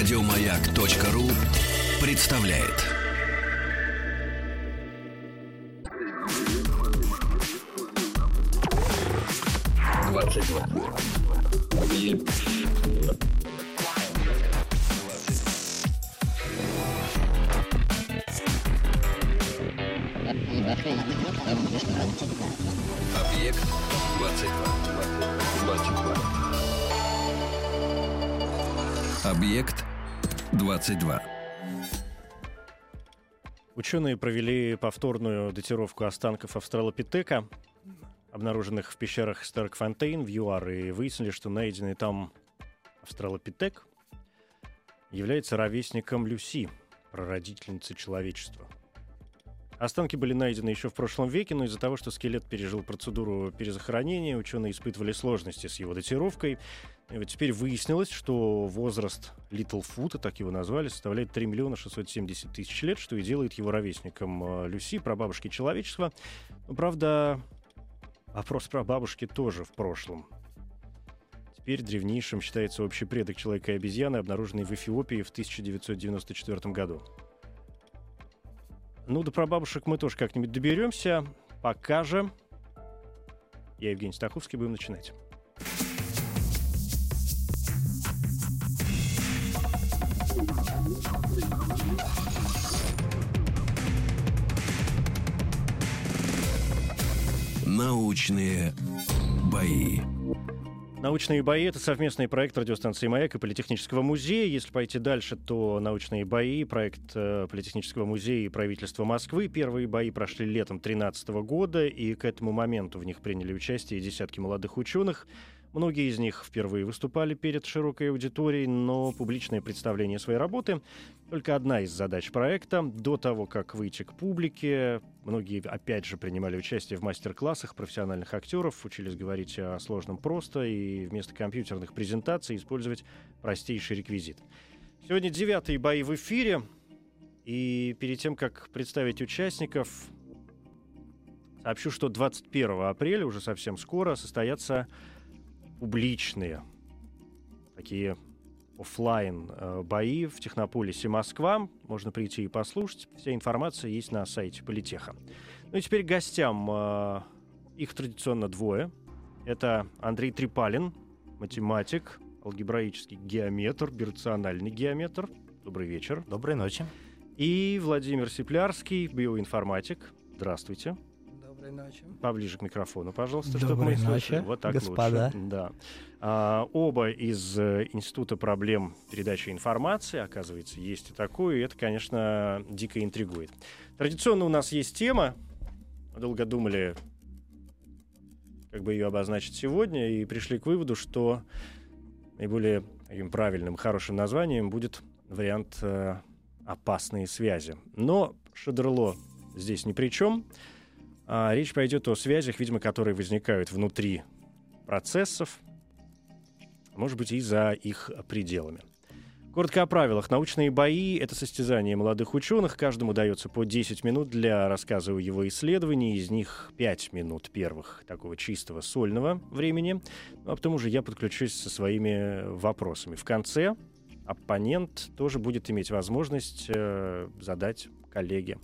Радиомаяк.ру представляет. Двадцать два. Объект 22. 22. Объект 22. Ученые провели повторную датировку останков австралопитека, обнаруженных в пещерах Стеркфонтейн в ЮАР, и выяснили, что найденный там австралопитек является ровесником Люси, прародительницы человечества. Останки были найдены еще в прошлом веке, но из-за того, что скелет пережил процедуру перезахоронения, ученые испытывали сложности с его датировкой. И вот теперь выяснилось, что возраст Литлфута, так его назвали, составляет 3 миллиона 670 тысяч лет, что и делает его ровесником э, Люси, прабабушки человечества. Правда, вопрос про бабушки тоже в прошлом. Теперь древнейшим считается общий предок человека и обезьяны, обнаруженный в Эфиопии в 1994 году. Ну, до прабабушек мы тоже как-нибудь доберемся. Пока же я, Евгений Стаховский, будем начинать. Научные бои. Научные бои — это совместный проект радиостанции «Маяк» и Политехнического музея. Если пойти дальше, то научные бои — проект э, Политехнического музея и правительства Москвы. Первые бои прошли летом 2013 года, и к этому моменту в них приняли участие десятки молодых ученых — Многие из них впервые выступали перед широкой аудиторией, но публичное представление своей работы — только одна из задач проекта. До того, как выйти к публике, многие, опять же, принимали участие в мастер-классах профессиональных актеров, учились говорить о сложном просто и вместо компьютерных презентаций использовать простейший реквизит. Сегодня девятые бои в эфире, и перед тем, как представить участников, сообщу, что 21 апреля, уже совсем скоро, состоятся публичные такие офлайн э, бои в Технополисе Москва. Можно прийти и послушать. Вся информация есть на сайте Политеха. Ну и теперь гостям. Э, их традиционно двое. Это Андрей Трипалин, математик, алгебраический геометр, бирациональный геометр. Добрый вечер. Доброй ночи. И Владимир Сиплярский, биоинформатик. Здравствуйте. Доброй ночи. Поближе к микрофону, пожалуйста, Доброй чтобы мы ночи, слышали. Вот так господа. лучше. Да. А, оба из э, Института проблем передачи информации, оказывается, есть и такое, и это, конечно, дико интригует. Традиционно у нас есть тема. Мы долго думали, как бы ее обозначить сегодня, и пришли к выводу, что наиболее таким правильным, хорошим названием будет вариант э, «опасные связи». Но Шадерло здесь ни при чем. А, речь пойдет о связях, видимо, которые возникают внутри процессов, может быть, и за их пределами. Коротко о правилах. Научные бои — это состязание молодых ученых. Каждому дается по 10 минут для рассказа о его исследовании. Из них 5 минут первых такого чистого сольного времени. Ну, а потом уже я подключусь со своими вопросами. В конце оппонент тоже будет иметь возможность э, задать коллеге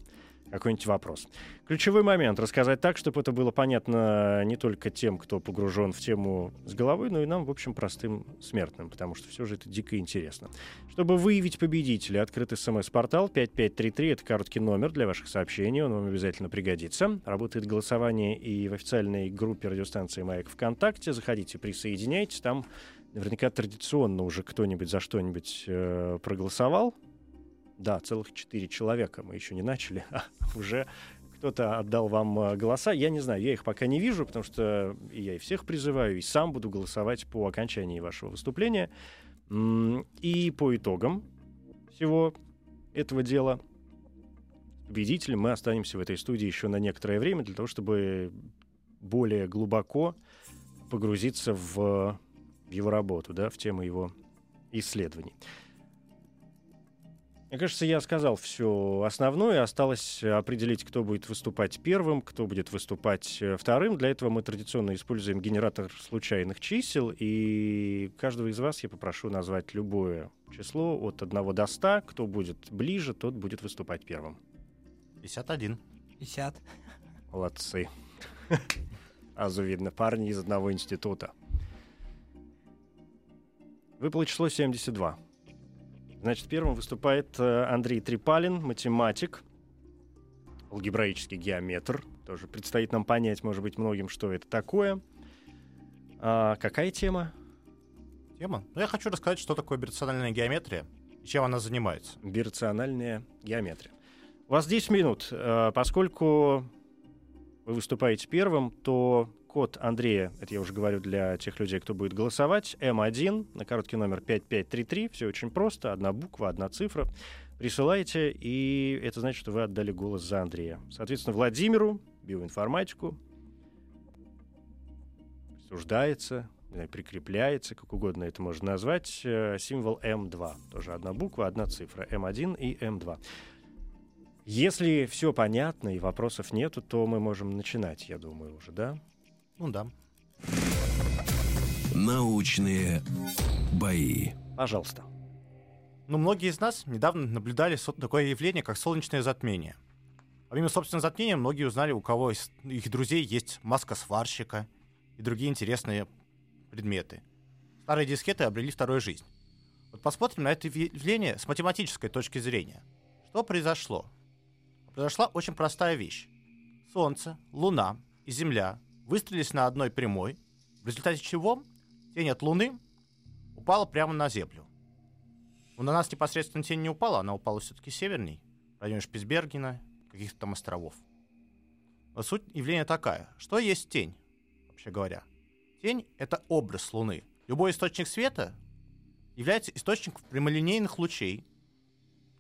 какой-нибудь вопрос. Ключевой момент — рассказать так, чтобы это было понятно не только тем, кто погружен в тему с головой, но и нам, в общем, простым смертным, потому что все же это дико интересно. Чтобы выявить победителя, открыт смс-портал 5533, это короткий номер для ваших сообщений, он вам обязательно пригодится. Работает голосование и в официальной группе радиостанции «Маяк ВКонтакте». Заходите, присоединяйтесь, там наверняка традиционно уже кто-нибудь за что-нибудь э, проголосовал, да, целых четыре человека. Мы еще не начали, а уже кто-то отдал вам э, голоса. Я не знаю, я их пока не вижу, потому что я и всех призываю, и сам буду голосовать по окончании вашего выступления. И по итогам всего этого дела победителем мы останемся в этой студии еще на некоторое время для того, чтобы более глубоко погрузиться в его работу, да, в тему его исследований. Мне кажется, я сказал все основное. Осталось определить, кто будет выступать первым, кто будет выступать э, вторым. Для этого мы традиционно используем генератор случайных чисел. И каждого из вас я попрошу назвать любое число от 1 до 100. Кто будет ближе, тот будет выступать первым. 51. 50. Молодцы. Азу видно, парни из одного института. Выпало число 72. Значит, первым выступает э, Андрей Трипалин, математик, алгебраический геометр. Тоже предстоит нам понять, может быть, многим, что это такое. А, какая тема? Тема? Ну, я хочу рассказать, что такое бирациональная геометрия и чем она занимается. Бирациональная геометрия. У вас 10 минут. Э, поскольку вы выступаете первым, то код Андрея, это я уже говорю для тех людей, кто будет голосовать, М1 на короткий номер 5533. Все очень просто. Одна буква, одна цифра. Присылайте, и это значит, что вы отдали голос за Андрея. Соответственно, Владимиру, биоинформатику, присуждается, прикрепляется, как угодно это можно назвать, э, символ М2. Тоже одна буква, одна цифра. М1 и М2. Если все понятно и вопросов нету, то мы можем начинать, я думаю, уже, да? Ну да. Научные бои. Пожалуйста. Ну, многие из нас недавно наблюдали такое явление, как солнечное затмение. Помимо собственного затмения, многие узнали, у кого из их друзей есть маска сварщика и другие интересные предметы. Старые дискеты обрели вторую жизнь. Вот посмотрим на это явление с математической точки зрения. Что произошло? Произошла очень простая вещь. Солнце, Луна и Земля выстроились на одной прямой, в результате чего тень от Луны упала прямо на Землю. Но на нас непосредственно тень не упала, она упала все-таки северней, в районе Шпицбергена, каких-то там островов. Но суть явления такая. Что есть тень, вообще говоря? Тень — это образ Луны. Любой источник света является источником прямолинейных лучей,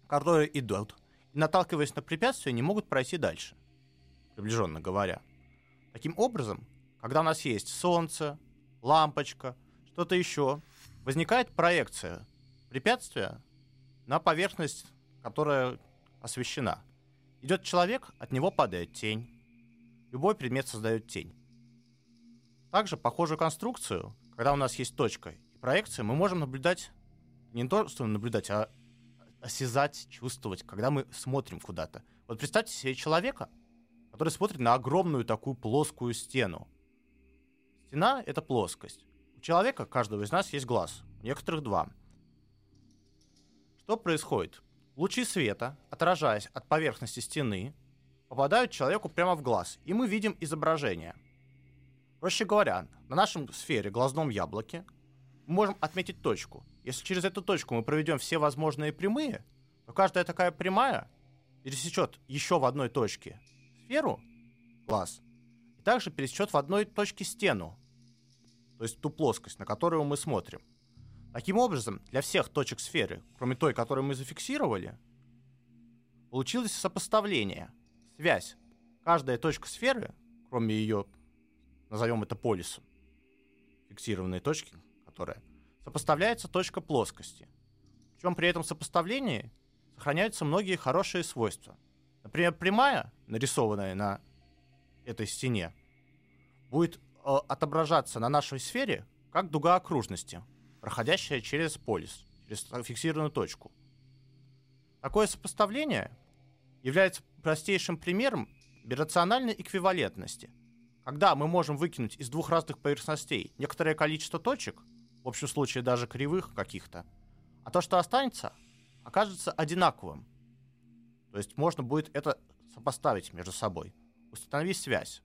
которые идут и, наталкиваясь на препятствия, не могут пройти дальше, приближенно говоря. Таким образом, когда у нас есть солнце, лампочка, что-то еще, возникает проекция препятствия на поверхность, которая освещена. Идет человек, от него падает тень. Любой предмет создает тень. Также похожую конструкцию, когда у нас есть точка и проекция, мы можем наблюдать, не то, что наблюдать, а осязать, чувствовать, когда мы смотрим куда-то. Вот представьте себе человека, который смотрит на огромную такую плоскую стену. Стена — это плоскость. У человека, каждого из нас, есть глаз, у некоторых два. Что происходит? Лучи света, отражаясь от поверхности стены, попадают человеку прямо в глаз, и мы видим изображение. Проще говоря, на нашем сфере, глазном яблоке, мы можем отметить точку. Если через эту точку мы проведем все возможные прямые, то каждая такая прямая пересечет еще в одной точке сферу, глаз, и также пересечет в одной точке стену, то есть ту плоскость, на которую мы смотрим. Таким образом, для всех точек сферы, кроме той, которую мы зафиксировали, получилось сопоставление, связь. Каждая точка сферы, кроме ее, назовем это полюсом, фиксированной точки, которая, сопоставляется точка плоскости. Причем при этом сопоставлении сохраняются многие хорошие свойства – Например, прямая, нарисованная на этой стене, будет э, отображаться на нашей сфере как дуга окружности, проходящая через полюс, через фиксированную точку. Такое сопоставление является простейшим примером бирациональной эквивалентности, когда мы можем выкинуть из двух разных поверхностей некоторое количество точек, в общем случае даже кривых каких-то, а то, что останется, окажется одинаковым – то есть можно будет это сопоставить между собой. Установить связь.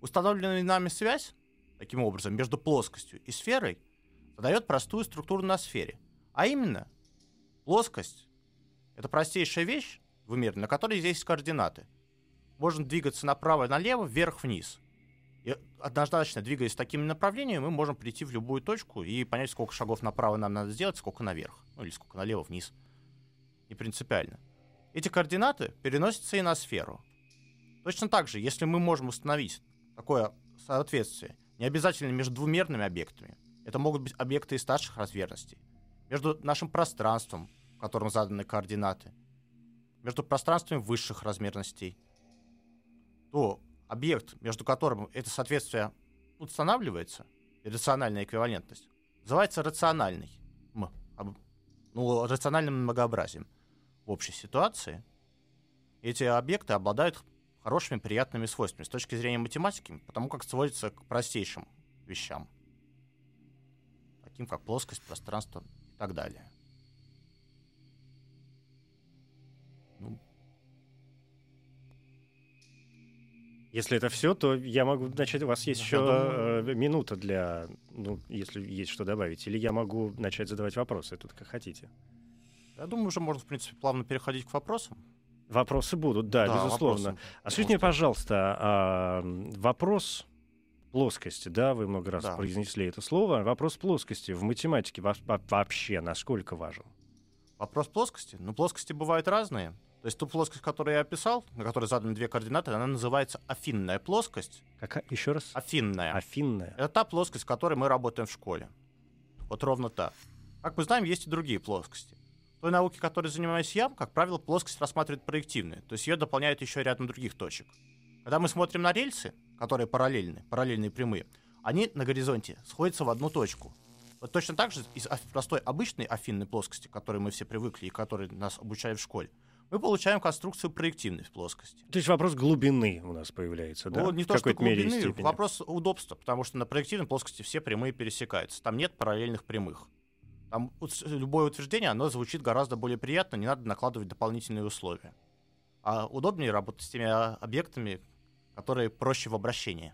Установленная нами связь, таким образом, между плоскостью и сферой, задает простую структуру на сфере. А именно, плоскость — это простейшая вещь мире, на которой есть координаты. Можно двигаться направо налево, вверх-вниз. И однозначно, двигаясь таким направлением, мы можем прийти в любую точку и понять, сколько шагов направо нам надо сделать, сколько наверх. Ну или сколько налево-вниз. Не принципиально. Эти координаты переносятся и на сферу. Точно так же, если мы можем установить такое соответствие, не обязательно между двумерными объектами, это могут быть объекты из старших размерностей, между нашим пространством, в котором заданы координаты, между пространствами высших размерностей, то объект, между которым это соответствие устанавливается, рациональная эквивалентность, называется рациональный. Ну, рациональным многообразием. В общей ситуации эти объекты обладают хорошими, приятными свойствами с точки зрения математики, потому как сводится к простейшим вещам, таким как плоскость, пространство и так далее. Ну. Если это все, то я могу начать. У вас есть еще думаю... Э, минута для, ну, если есть что добавить, или я могу начать задавать вопросы тут как хотите. Я думаю, уже можно, в принципе, плавно переходить к вопросам. Вопросы будут, да, да безусловно. Вопросы. А скажите мне, пожалуйста, а, вопрос плоскости, да, вы много раз да. произнесли это слово. Вопрос плоскости в математике вообще насколько важен? Вопрос плоскости? Ну, плоскости бывают разные. То есть ту плоскость, которую я описал, на которой заданы две координаты, она называется афинная плоскость. Какая? Еще раз? Афинная. Афинная. Это та плоскость, в которой мы работаем в школе. Вот ровно так. Как мы знаем, есть и другие плоскости. В той науке, которой занимаюсь я, как правило, плоскость рассматривает проективные. То есть ее дополняют еще рядом других точек. Когда мы смотрим на рельсы, которые параллельны, параллельные прямые, они на горизонте сходятся в одну точку. Вот точно так же из простой обычной афинной плоскости, к которой мы все привыкли и которой нас обучают в школе, мы получаем конструкцию проективной плоскости. То есть вопрос глубины у нас появляется, да? Ну, не то, что глубины, вопрос удобства, потому что на проективной плоскости все прямые пересекаются. Там нет параллельных прямых. Там любое утверждение, оно звучит гораздо более приятно, не надо накладывать дополнительные условия. А удобнее работать с теми а, объектами, которые проще в обращении.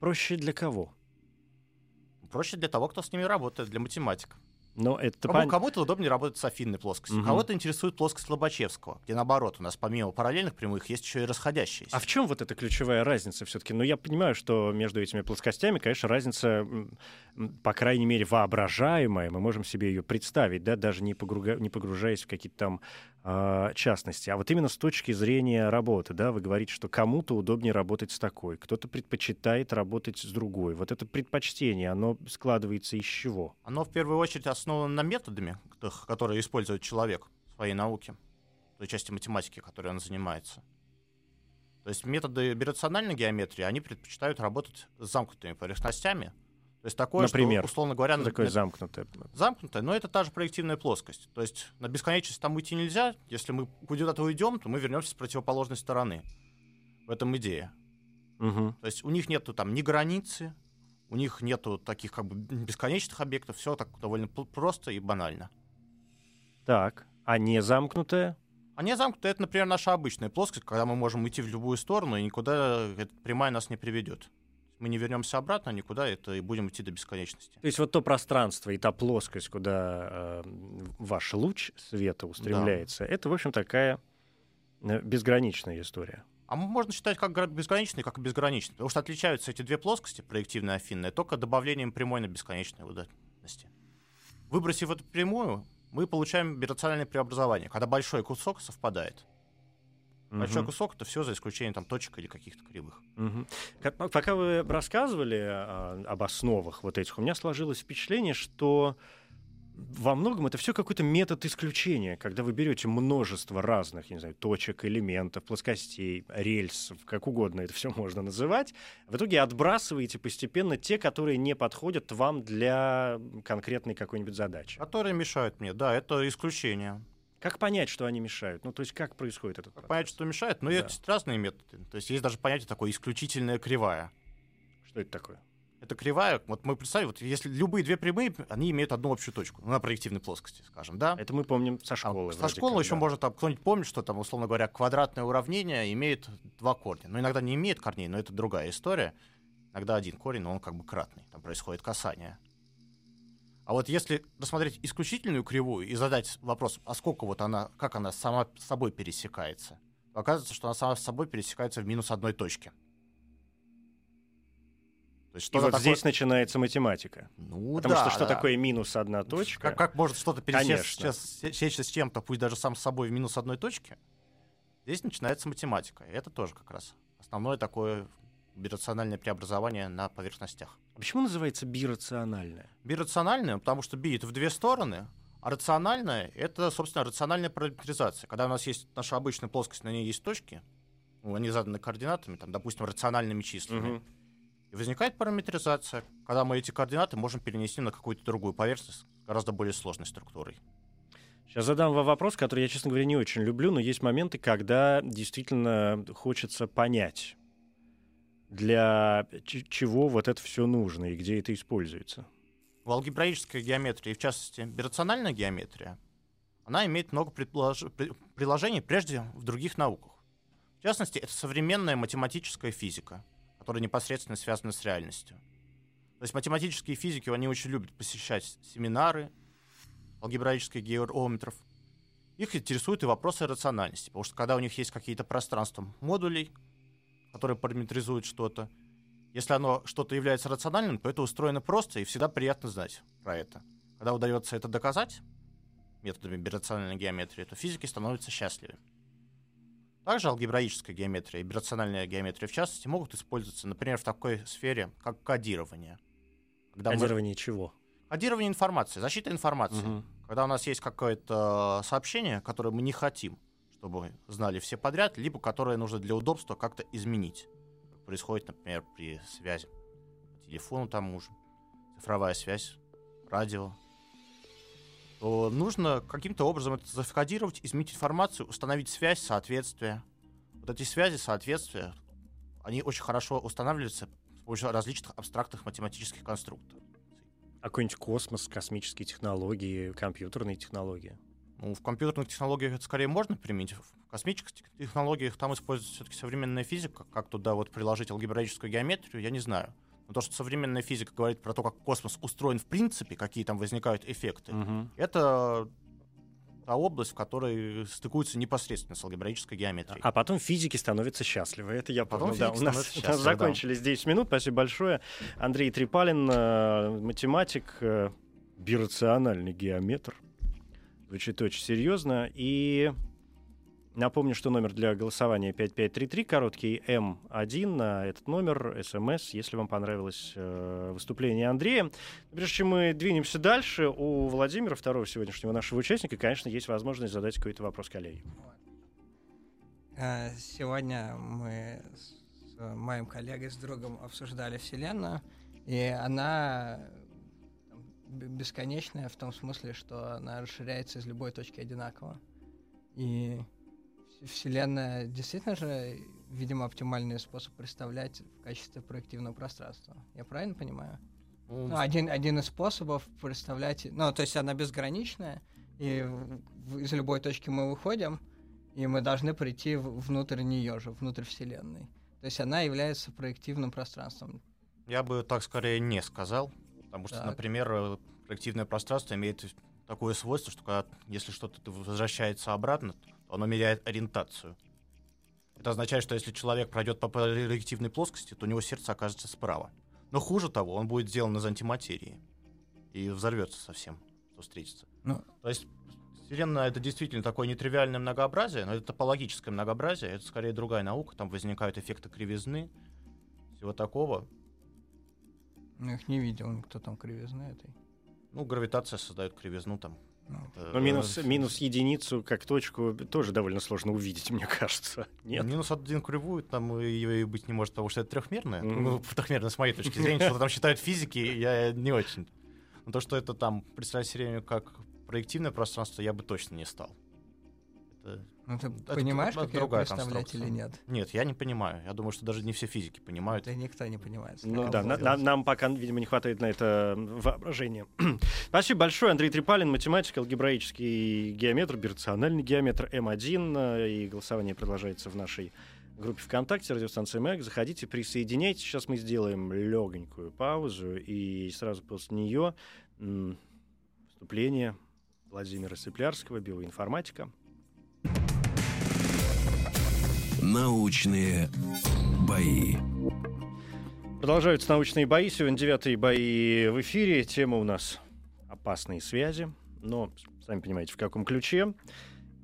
Проще для кого? Проще для того, кто с ними работает, для математиков. Но это Кому, пон... Кому-то удобнее работать с афинной плоскостью, угу. кого-то интересует плоскость Лобачевского, где наоборот у нас помимо параллельных прямых есть еще и расходящиеся. А в чем вот эта ключевая разница все-таки? Ну, я понимаю, что между этими плоскостями, конечно, разница, по крайней мере, воображаемая. Мы можем себе ее представить, да, даже не, погруга... не погружаясь в какие-то там частности. А вот именно с точки зрения работы, да, вы говорите, что кому-то удобнее работать с такой, кто-то предпочитает работать с другой. Вот это предпочтение, оно складывается из чего? Оно в первую очередь основано на методами, которые использует человек в своей науке, той части математики, которой он занимается. То есть методы бирациональной геометрии, они предпочитают работать с замкнутыми поверхностями, то есть такое, Например, что, условно говоря... Такое замкнутое? Замкнутое, но это та же проективная плоскость. То есть на бесконечность там уйти нельзя. Если мы куда-то уйдем, то мы вернемся с противоположной стороны. В этом идея. Угу. То есть у них нету там ни границы, у них нету таких как бы бесконечных объектов, все так довольно просто и банально. Так, а не замкнутая? А не замкнутая это, например, наша обычная плоскость, когда мы можем идти в любую сторону, и никуда эта прямая нас не приведет мы не вернемся обратно никуда, это и будем идти до бесконечности. То есть вот то пространство и та плоскость, куда э, ваш луч света устремляется, да. это, в общем, такая э, безграничная история. А можно считать как безграничный, как и безграничный, потому что отличаются эти две плоскости, проективная и афинная, только добавлением прямой на бесконечной удаленности. Выбросив эту прямую, мы получаем бирациональное преобразование, когда большой кусок совпадает. Большой угу. кусок это все за исключением там точек или каких-то кривых. Угу. Пока вы рассказывали а, об основах вот этих, у меня сложилось впечатление, что во многом это все какой-то метод исключения, когда вы берете множество разных, не знаю, точек, элементов, плоскостей, рельсов, как угодно это все можно называть, в итоге отбрасываете постепенно те, которые не подходят вам для конкретной какой-нибудь задачи. Которые мешают мне, да, это исключение. Как понять, что они мешают? Ну, то есть как происходит этот процесс? понять, что мешает? Ну, да. есть разные методы. То есть есть даже понятие такое исключительная кривая. Что это такое? Это кривая, вот мы представим, вот если любые две прямые, они имеют одну общую точку, ну, на проективной плоскости, скажем, да? Это мы помним со школы. А, со школы еще да. можно там, кто-нибудь помнит, что там, условно говоря, квадратное уравнение имеет два корня. Ну, иногда не имеет корней, но это другая история. Иногда один корень, но он как бы кратный, там происходит касание. А вот если рассмотреть исключительную кривую и задать вопрос, а сколько вот она, как она сама с собой пересекается, то оказывается, что она сама с собой пересекается в минус одной точке. То есть, что и вот такое... здесь начинается математика. Ну, Потому да, что что да. такое минус одна точка? Как, как может что-то пересечься с чем-то, пусть даже сам с собой в минус одной точке? Здесь начинается математика. И это тоже как раз основное такое бирациональное преобразование на поверхностях. А почему называется бирациональное? Бирациональное, потому что би это в две стороны, А рациональная — это, собственно, рациональная параметризация. Когда у нас есть наша обычная плоскость, на ней есть точки, ну, они заданы координатами, там, допустим, рациональными числами. Мгм. И возникает параметризация, когда мы эти координаты можем перенести на какую-то другую поверхность с гораздо более сложной структурой. Сейчас задам вам вопрос, который я, честно говоря, не очень люблю, но есть моменты, когда действительно хочется понять, для чего вот это все нужно и где это используется. В алгебраической геометрии, в частности, бирациональная геометрия, она имеет много предполож- при- приложений прежде в других науках. В частности, это современная математическая физика, которая непосредственно связана с реальностью. То есть математические физики, они очень любят посещать семинары алгебраических геометров. Их интересуют и вопросы рациональности, потому что когда у них есть какие-то пространства модулей, которые параметризуют что-то, если оно что-то является рациональным, то это устроено просто и всегда приятно знать про это. Когда удается это доказать методами бирациональной геометрии, то физики становятся счастливы. Также алгебраическая геометрия и бирациональная геометрия, в частности, могут использоваться, например, в такой сфере, как кодирование. Когда мы- Кодирование чего? Кодирование информации, защита информации. Мгм. Когда у нас есть какое-то сообщение, которое мы не хотим, чтобы знали все подряд, либо которое нужно для удобства как-то изменить. Происходит, например, при связи по телефону тому же, цифровая связь, радио. То нужно каким-то образом это закодировать, изменить информацию, установить связь, соответствие. Вот эти связи, соответствия, они очень хорошо устанавливаются с помощью различных абстрактных математических конструктов. А какой-нибудь космос, космические технологии, компьютерные технологии? Ну, в компьютерных технологиях это скорее можно применить. В космических тех- технологиях там используется все-таки современная физика. Как туда вот приложить алгебраическую геометрию, я не знаю. Но то, что современная физика говорит про то, как космос устроен в принципе, какие там возникают эффекты, Мгм. это та область, в которой стыкуется непосредственно с алгебраической геометрией. А потом физики становятся счастливы. Это я Потом понял. Да, у нас, у нас счастливы, да. закончились 10 минут. Спасибо большое. Андрей Трипалин, э, математик, э, бирациональный геометр. Звучит очень серьезно. И напомню, что номер для голосования 5533, короткий М1 на этот номер, СМС, если вам понравилось э, выступление Андрея. Прежде чем мы двинемся дальше, у Владимира, второго сегодняшнего нашего участника, конечно, есть возможность задать какой-то вопрос коллеге. Э, Сегодня мы с моим коллегой, с другом обсуждали Вселенную, и она бесконечная в том смысле, что она расширяется из любой точки одинаково. И вс- Вселенная действительно же, видимо, оптимальный способ представлять в качестве проективного пространства. Я правильно понимаю? Ну, Ну, один, один из способов представлять... Ну, то есть она безграничная, и в- из любой точки мы выходим, и мы должны прийти в- внутрь нее же, внутрь Вселенной. То есть она является проективным пространством. Я бы так скорее не сказал, потому что, Так. например, э, проективное пространство имеет такое свойство, что когда, если что-то возвращается обратно, то оно меняет ориентацию. Это означает, что если человек пройдет по проективной плоскости, то у него сердце окажется справа. Но хуже того, он будет сделан из антиматерии и взорвется совсем, что встретится. Ну. То есть Вселенная — это действительно такое нетривиальное многообразие, но это топологическое многообразие, это скорее другая наука, там возникают эффекты кривизны, всего такого. Ну, их не видел никто там кривизны этой. Ну, гравитация создает кривизну там. Ну, Это, Но минус, э, минус единицу как точку тоже довольно сложно увидеть, мне кажется. Нет? Минус один кривую, там ее и быть не может, потому что это трехмерная. Мгм. Ну, трехмерная с моей точки зрения, что там считают физики, я не очень. Но то, что это там представить Вселенную как проективное пространство, я бы точно не стал. Это- ну, ты это понимаешь, друг- как ее другая представлять конструкция. или нет? Нет, я не понимаю. Я думаю, что даже не все физики понимают. Это никто не понимает. Ну да, на- на- нам пока, видимо, не хватает на это воображения. Спасибо большое. Андрей Трипалин, математик, алгебраический геометр, бирациональный геометр М1. э, И голосование продолжается в нашей группе ВКонтакте, радиостанция МЭК. Заходите, присоединяйтесь. Сейчас мы сделаем легонькую паузу. И сразу после нее м, вступление Владимира Сыплярского, биоинформатика. Научные бои. Продолжаются научные бои. Сегодня девятые бои в эфире. Тема у нас опасные связи. Но, сами понимаете, в каком ключе.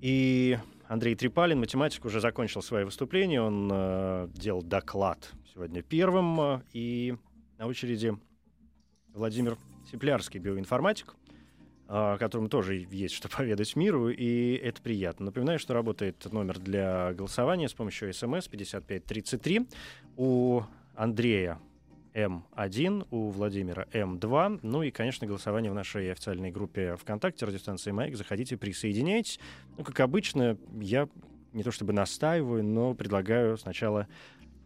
И Андрей Трипалин, математик, уже закончил свое выступление. Он э, делал доклад сегодня первым. э, И на очереди Владимир Сеплярский, биоинформатик. А, которому тоже есть что поведать миру, и это приятно. Напоминаю, что работает номер для голосования с помощью смс 5533. У Андрея М1, у Владимира М2. Ну и, конечно, голосование в нашей официальной группе ВКонтакте радиостанции «Маяк». Заходите, присоединяйтесь. Ну, как обычно, я не то чтобы настаиваю, но предлагаю сначала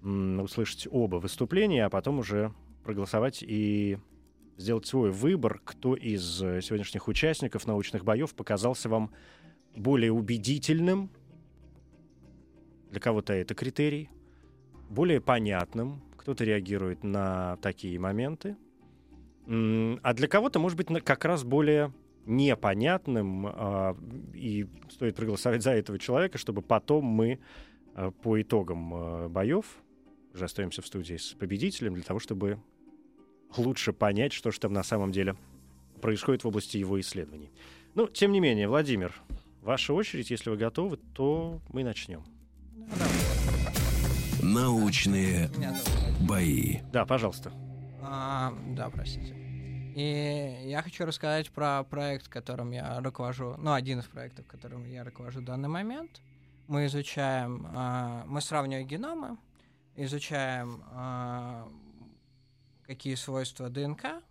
услышать оба выступления, а потом уже проголосовать и сделать свой выбор, кто из э, сегодняшних участников научных боев показался вам более убедительным. Для кого-то это критерий. Более понятным. Кто-то реагирует на такие моменты. А для кого-то, может быть, как раз более непонятным, а, и стоит проголосовать за этого человека, чтобы потом мы а, по итогам а, боев уже остаемся в студии с победителем для того, чтобы лучше понять, что же там на самом деле происходит в области его исследований. Ну, тем не менее, Владимир, ваша очередь, если вы готовы, то мы начнем. Научные бои. Да, пожалуйста. А, да, простите. И я хочу рассказать про проект, которым я руковожу, ну, один из проектов, которым я руковожу в данный момент. Мы изучаем, э, мы сравниваем геномы, изучаем э, какие свойства ДНК,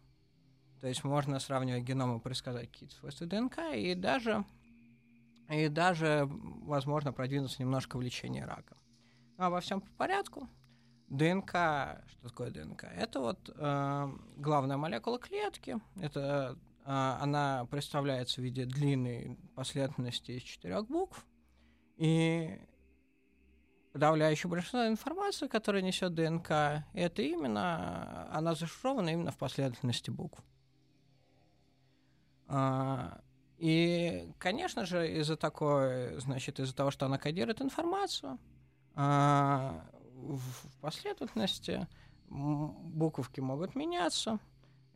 то есть можно сравнивать геномы, предсказать какие-то свойства ДНК, и даже, и даже возможно продвинуться немножко в лечении рака. Ну, обо всем по порядку. ДНК, что такое ДНК? Это вот э, главная молекула клетки. Это э, она представляется в виде длинной последовательности из четырех букв. И подавляющее большинство информации, которая несет ДНК, это именно, она зашифрована именно в последовательности букв. А, и, конечно же, из-за такой, значит, из-за того, что она кодирует информацию, а, в последовательности буковки могут меняться.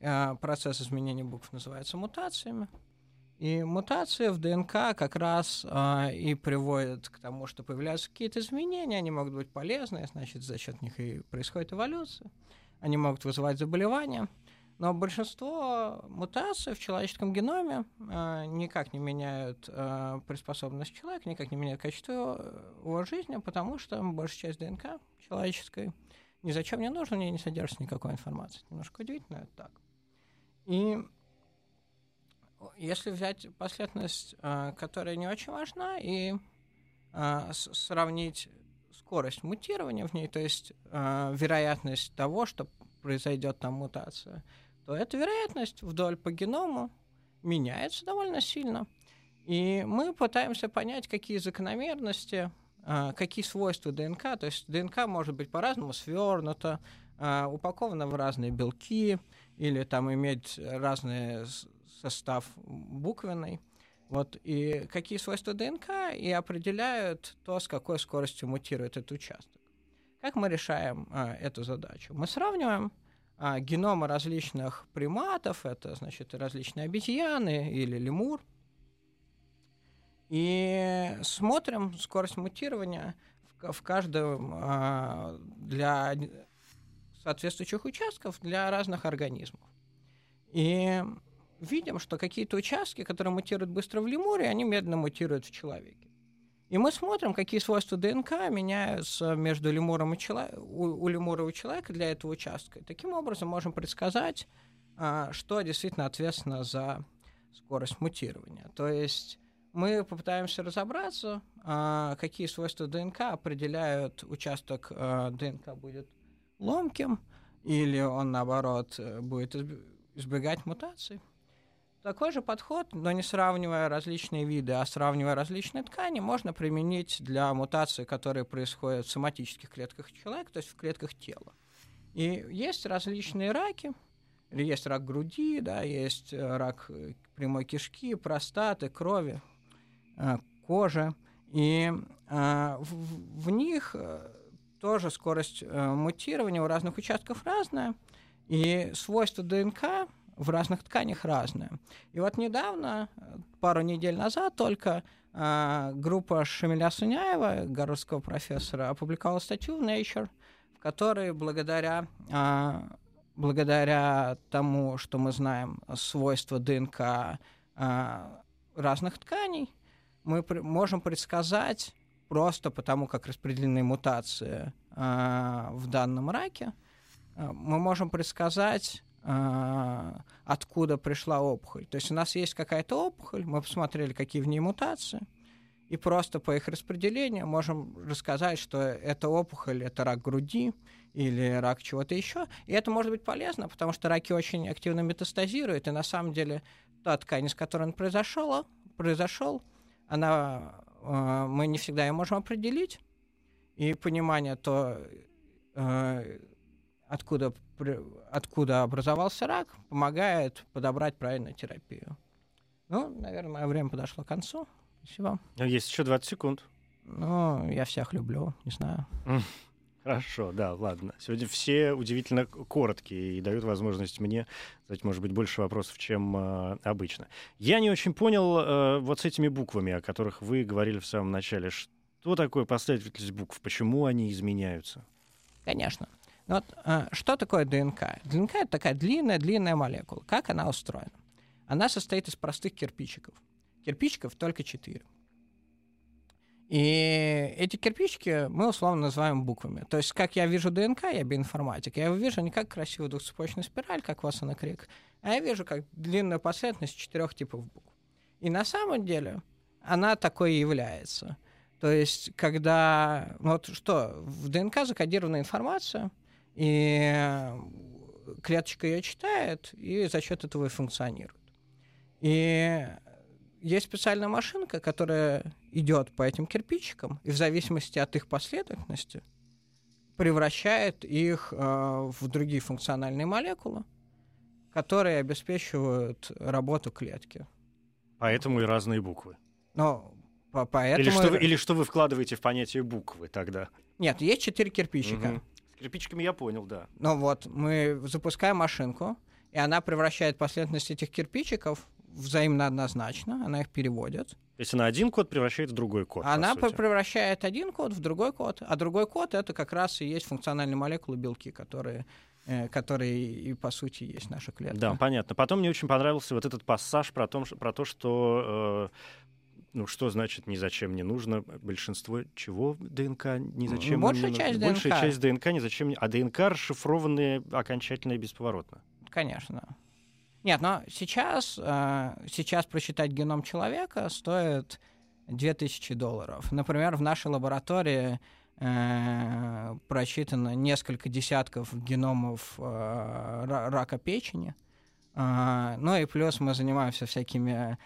А, процесс изменения букв называется мутациями. И мутация в ДНК как раз а, и приводит к тому, что появляются какие-то изменения, они могут быть полезны, значит, за счет них и происходит эволюция. Они могут вызывать заболевания. Но большинство мутаций в человеческом геноме э, никак не меняют э, приспособленность человека, никак не меняют качество его, его жизни, потому что большая часть ДНК человеческой ни зачем не нужна, в ней не содержится никакой информации. Немножко удивительно, это так. И если взять последовательность, э, которая не очень важна, и э, сравнить скорость мутирования в ней, то есть э, вероятность того, что произойдет там мутация, то эта вероятность вдоль по геному меняется довольно сильно. И мы пытаемся понять, какие закономерности, какие свойства ДНК. То есть ДНК может быть по-разному свернута, упакована в разные белки или там иметь разные состав буквенный. Вот, и какие свойства ДНК и определяют то, с какой скоростью мутирует этот участок. Как мы решаем а, эту задачу? Мы сравниваем а, геномы различных приматов, это значит различные обезьяны или лемур, и смотрим скорость мутирования в, в каждом а, для соответствующих участков для разных организмов. И видим, что какие-то участки, которые мутируют быстро в лемуре, они медленно мутируют в человеке. И мы смотрим, какие свойства ДНК меняются между лемуром и чело... у, у лемура и у человека для этого участка. Таким образом, можем предсказать, а, что действительно ответственно за скорость мутирования. То есть мы попытаемся разобраться, а, какие свойства ДНК определяют участок а, ДНК будет ломким, или он, наоборот, будет избегать мутаций. Такой же подход, но не сравнивая различные виды, а сравнивая различные ткани, можно применить для мутаций, которые происходят в соматических клетках человека, то есть в клетках тела. И есть различные раки, есть рак груди, да, есть э, рак э, прямой кишки, простаты, крови, э, кожи. И в них тоже скорость мутирования у разных участков разная. И свойства ДНК в разных тканях разное. И вот недавно, пару недель назад только, э, группа Шамиля Суняева, городского профессора, опубликовала статью в Nature, в которой благодаря, э, благодаря тому, что мы знаем свойства ДНК разных тканей, мы можем предсказать просто потому, как распределены мутации в данном раке, мы можем предсказать откуда пришла опухоль. То есть у нас есть какая-то опухоль, мы посмотрели, какие в ней мутации, и просто по их распределению можем рассказать, что это опухоль, это рак груди или рак чего-то еще. И это может быть полезно, потому что раки очень активно метастазируют, и на самом деле та ткань, из которой он произошел, произошел она, э, мы не всегда ее можем определить, и понимание то, э, откуда, откуда образовался рак, помогает подобрать правильную терапию. Ну, наверное, мое время подошло к концу. Спасибо. Есть еще 20 секунд. Ну, я всех люблю, не знаю. Хорошо, да, ладно. Сегодня все удивительно короткие и дают возможность мне задать, может быть, больше вопросов, чем э, обычно. Я не очень понял э, вот с этими буквами, о которых вы говорили в самом начале. Что такое последовательность букв? Почему они изменяются? Конечно. Вот, э, что такое ДНК? ДНК — это такая длинная-длинная молекула. Как она устроена? Она состоит из простых кирпичиков. Кирпичиков только четыре. И эти кирпичики мы условно называем буквами. То есть, как я вижу ДНК, я биоинформатик, я его вижу не как красивую двухцепочную спираль, как вас на крик, а я вижу как длинную последовательность четырех типов букв. И на самом деле она такой и является. То есть, когда... Ну вот что, в ДНК закодирована информация, и клеточка ее читает, и за счет этого и функционирует. И есть специальная машинка, которая идет по этим кирпичикам, и в зависимости от их последовательности превращает их э, в другие функциональные молекулы, которые обеспечивают работу клетки. Поэтому и разные буквы. Но по поэтому... Или что, вы, или что вы вкладываете в понятие буквы тогда? Нет, есть четыре кирпичика. Угу. Кирпичиками я понял, да. Ну вот, мы запускаем машинку, и она превращает последовательность этих кирпичиков взаимно однозначно, она их переводит. То есть она один код превращает в другой код. Она превращает один код в другой код, а другой код это как раз и есть функциональные молекулы белки, которые э, которые и по сути есть наша клетка. Да, понятно. Потом мне очень понравился вот этот пассаж про, том, про то, что э, ну что значит ни зачем не нужно большинство чего ДНК ни зачем большая не часть нужно. ДНК. большая часть ДНК ни зачем не а ДНК расшифрованные окончательно и бесповоротно. Конечно. Нет, но сейчас, э, сейчас прочитать геном человека стоит 2000 долларов. Например, в нашей лаборатории э, прочитано несколько десятков геномов э, рака печени. Э, ну и плюс мы занимаемся всякими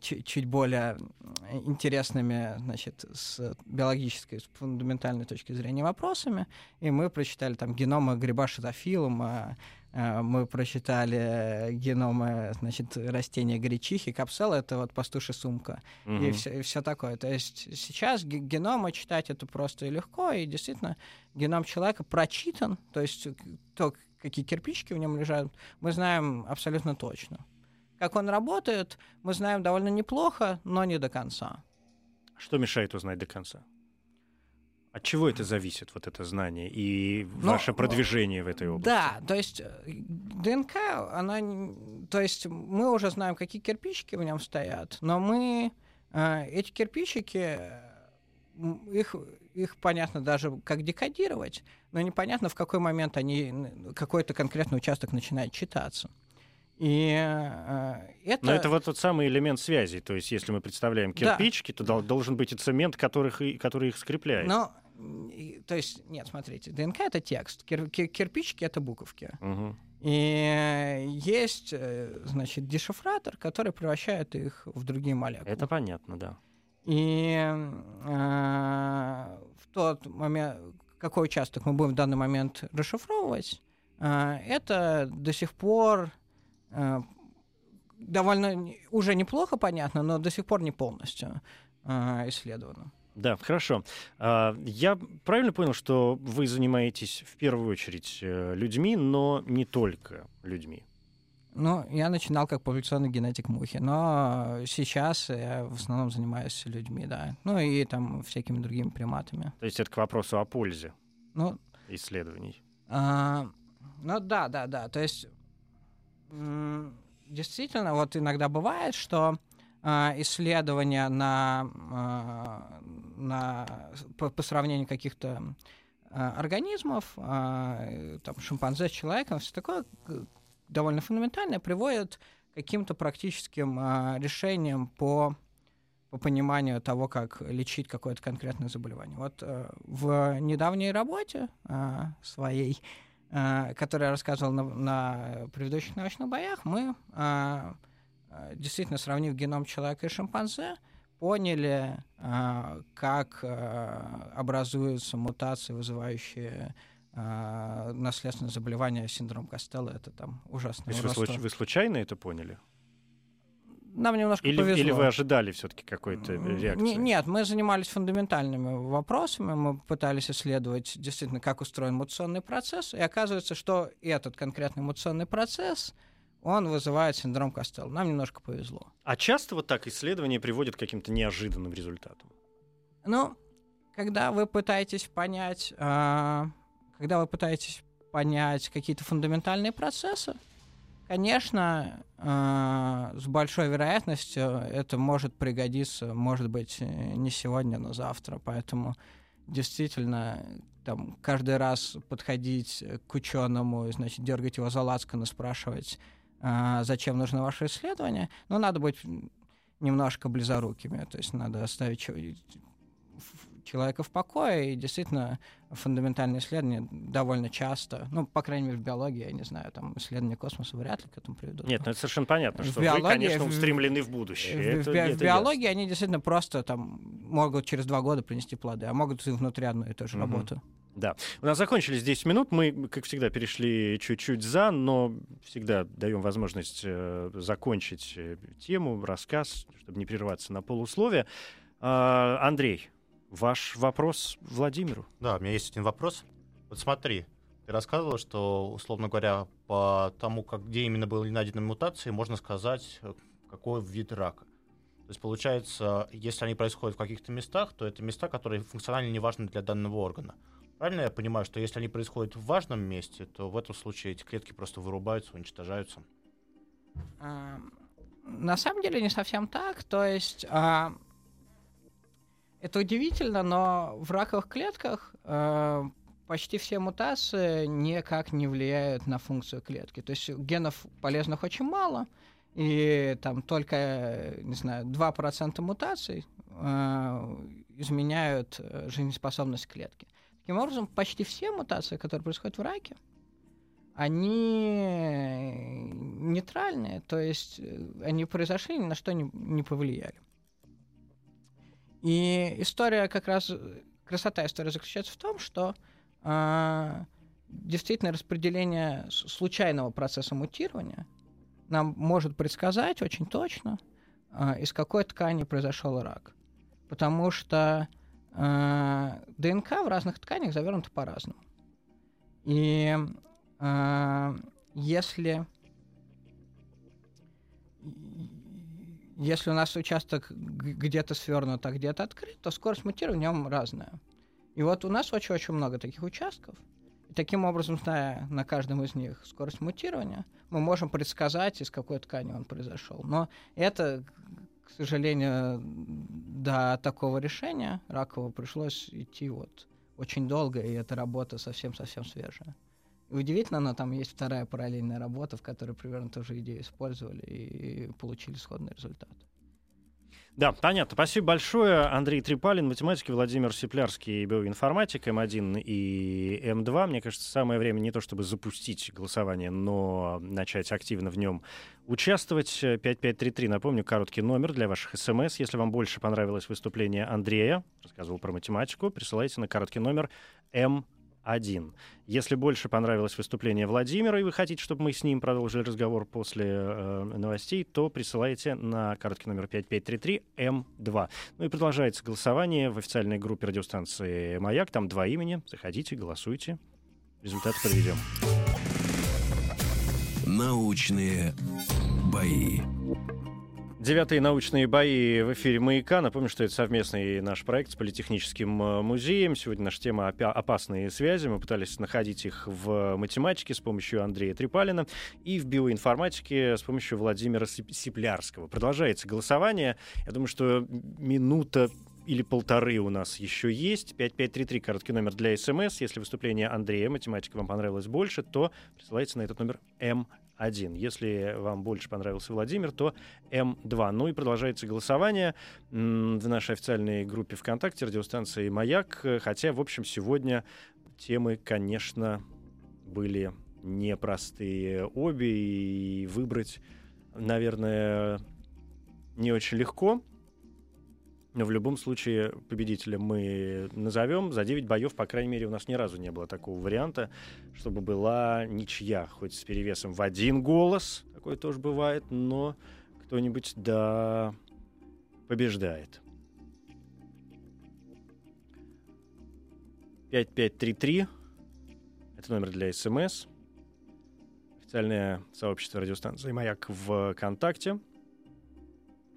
чуть, чуть более интересными, значит, с биологической, с фундаментальной точки зрения вопросами. И мы прочитали там геномы гриба шизофилума, Э, мы прочитали геномы значит, растения гречихи, капсела — это вот пастушья сумка, угу. и, все, и все такое. То есть сейчас геномы читать это просто и легко, и действительно геном человека прочитан, то есть то, какие кирпичики в нем лежат, мы знаем абсолютно точно. Как он работает, мы знаем довольно неплохо, но не до конца. Что мешает узнать до конца? От чего это зависит, вот это знание и но, ваше продвижение но, в этой области? Да, то есть э, ДНК, она, то есть мы уже знаем, какие кирпичики в нем стоят, но мы э, эти кирпичики, их, их понятно даже как декодировать, но непонятно в какой момент они, какой-то конкретный участок начинает читаться. И э, это... Но это вот тот самый элемент связи. То есть, если мы представляем кирпичики, да. то должен быть и цемент, который, который их скрепляет. Но то есть, нет, смотрите, ДНК это текст, кир, кир, кирпичики это буковки. Угу. И есть, э, значит, дешифратор, который превращает их в другие молекулы. Это понятно, да. И э, в тот момент, какой участок мы будем в данный момент расшифровывать, э, это до сих пор довольно уже неплохо понятно, но до сих пор не полностью э, исследовано. Да, хорошо. А, я правильно понял, что вы занимаетесь в первую очередь э, людьми, но не только людьми? Ну, я начинал как популяционный генетик мухи, но сейчас я в основном занимаюсь людьми, да. Ну и там всякими другими приматами. То есть это к вопросу о пользе ну, исследований? А, ну да, да, да. То есть действительно, вот иногда бывает, что э, исследования на, э, на, по, по сравнению каких-то э, организмов, там, шимпанзе с человеком, все такое довольно фундаментальное, приводит к каким-то практическим решениям по по пониманию того, как лечить какое-то конкретное заболевание. Вот в недавней работе своей, э, которую я рассказывал на, на предыдущих научных боях, мы э, э, действительно, сравнив геном человека и шимпанзе, поняли, как образуются мутации, вызывающие наследственное заболевание, синдром Костелла. Это там ужасно. То есть вы, случ- вы случайно это поняли? Нам немножко или, повезло. Или вы ожидали все-таки какой-то реакции? Нет, мы занимались фундаментальными вопросами, мы пытались исследовать действительно, как устроен мутационный процесс, и оказывается, что этот конкретный мутационный процесс, он вызывает синдром Костелла. Нам немножко повезло. А часто вот так исследования приводят к каким-то неожиданным результатам? Ну, когда вы пытаетесь понять, э, когда вы пытаетесь понять какие-то фундаментальные процессы, Конечно, э, с большой вероятностью это может пригодиться, может быть, не сегодня, но завтра. Поэтому действительно там, каждый раз подходить к ученому, значит, дергать его за лацкан и спрашивать, э, зачем нужно ваше исследование, но надо быть немножко близорукими, то есть надо оставить человека в покое, и действительно фундаментальные исследования довольно часто, ну, по крайней мере, в биологии, я не знаю, там исследования космоса вряд ли к этому приведут. Нет, ну это совершенно понятно, что в биологии, вы, конечно, устремлены в будущее. В, это, в, это в биологии ясно. они действительно просто там могут через два года принести плоды, а могут и внутри одной и той же угу. работы. Да. У нас закончились 10 минут. Мы, как всегда, перешли чуть-чуть за, но всегда даем возможность э, закончить э, тему, рассказ, чтобы не прерываться на полусловие. Э, Андрей, Ваш вопрос Владимиру. Да, у меня есть один вопрос. Вот смотри, ты рассказывал, что, условно говоря, по тому, как, где именно были найдены мутации, можно сказать, какой вид рака. То есть, получается, если они происходят в каких-то местах, то это места, которые функционально не важны для данного органа. Правильно я понимаю, что если они происходят в важном месте, то в этом случае эти клетки просто вырубаются, уничтожаются? А, на самом деле не совсем так. То есть а, это удивительно, но в раковых клетках э, почти все мутации никак не влияют на функцию клетки. То есть генов полезных очень мало, и там только, не знаю, 2% мутаций э, изменяют э, жизнеспособность клетки. Таким образом, почти все мутации, которые происходят в раке, они нейтральные, то есть э, они произошли, ни на что не, не повлияли. И история как раз, красота истории заключается в том, что э, действительно распределение случайного процесса мутирования нам может предсказать очень точно, э, из какой ткани произошел рак. Потому что э, ДНК в разных тканях завернута по-разному. И э, если Если у нас участок где-то свернут, а где-то открыт, то скорость мутирования в нем разная. И вот у нас очень-очень много таких участков. И таким образом, зная на каждом из них скорость мутирования, мы можем предсказать, из какой ткани он произошел. Но это, к сожалению, до такого решения ракового пришлось идти вот очень долго, и эта работа совсем-совсем свежая. Удивительно, но там есть вторая параллельная работа, в которой примерно ту же идею использовали и получили сходный результат. Да, понятно. Спасибо большое. Андрей Трипалин, математики Владимир Сеплярский, биоинформатик, М1 и М2. Мне кажется, самое время не то чтобы запустить голосование, но начать активно в нем участвовать. 5533, напомню, короткий номер для ваших смс. Эм Если вам больше понравилось выступление Андрея, рассказывал про математику, присылайте на короткий номер М2 один. Если больше понравилось выступление Владимира, и вы хотите, чтобы мы с ним продолжили разговор после э, новостей, то присылайте на короткий номер 5533 М2. Эм ну и продолжается голосование в официальной группе радиостанции «Маяк». Там два имени. Заходите, голосуйте. Результат подведем. Научные бои. Девятые научные бои в эфире «Маяка». Напомню, что это совместный наш проект с Политехническим э, музеем. Сегодня наша тема «Опасные связи». Мы пытались находить их в математике с помощью Андрея Трипалина и в биоинформатике с помощью Владимира Сиплярского. Продолжается голосование. Я думаю, что минута или полторы у нас еще есть. 5533, короткий номер для СМС. Если выступление Андрея, математика, вам понравилось больше, то присылайте на этот номер М 1. Если вам больше понравился Владимир, то М2. Ну и продолжается голосование в нашей официальной группе ВКонтакте радиостанции «Маяк». Хотя, в общем, сегодня темы, конечно, были непростые обе, и выбрать, наверное, не очень легко. Но в любом случае победителя мы назовем. За 9 боев, по крайней мере, у нас ни разу не было такого варианта, чтобы была ничья, хоть с перевесом в один голос. Такое тоже бывает, но кто-нибудь, да, побеждает. 5533. Это номер для СМС. Официальное сообщество радиостанции «Маяк» в ВКонтакте.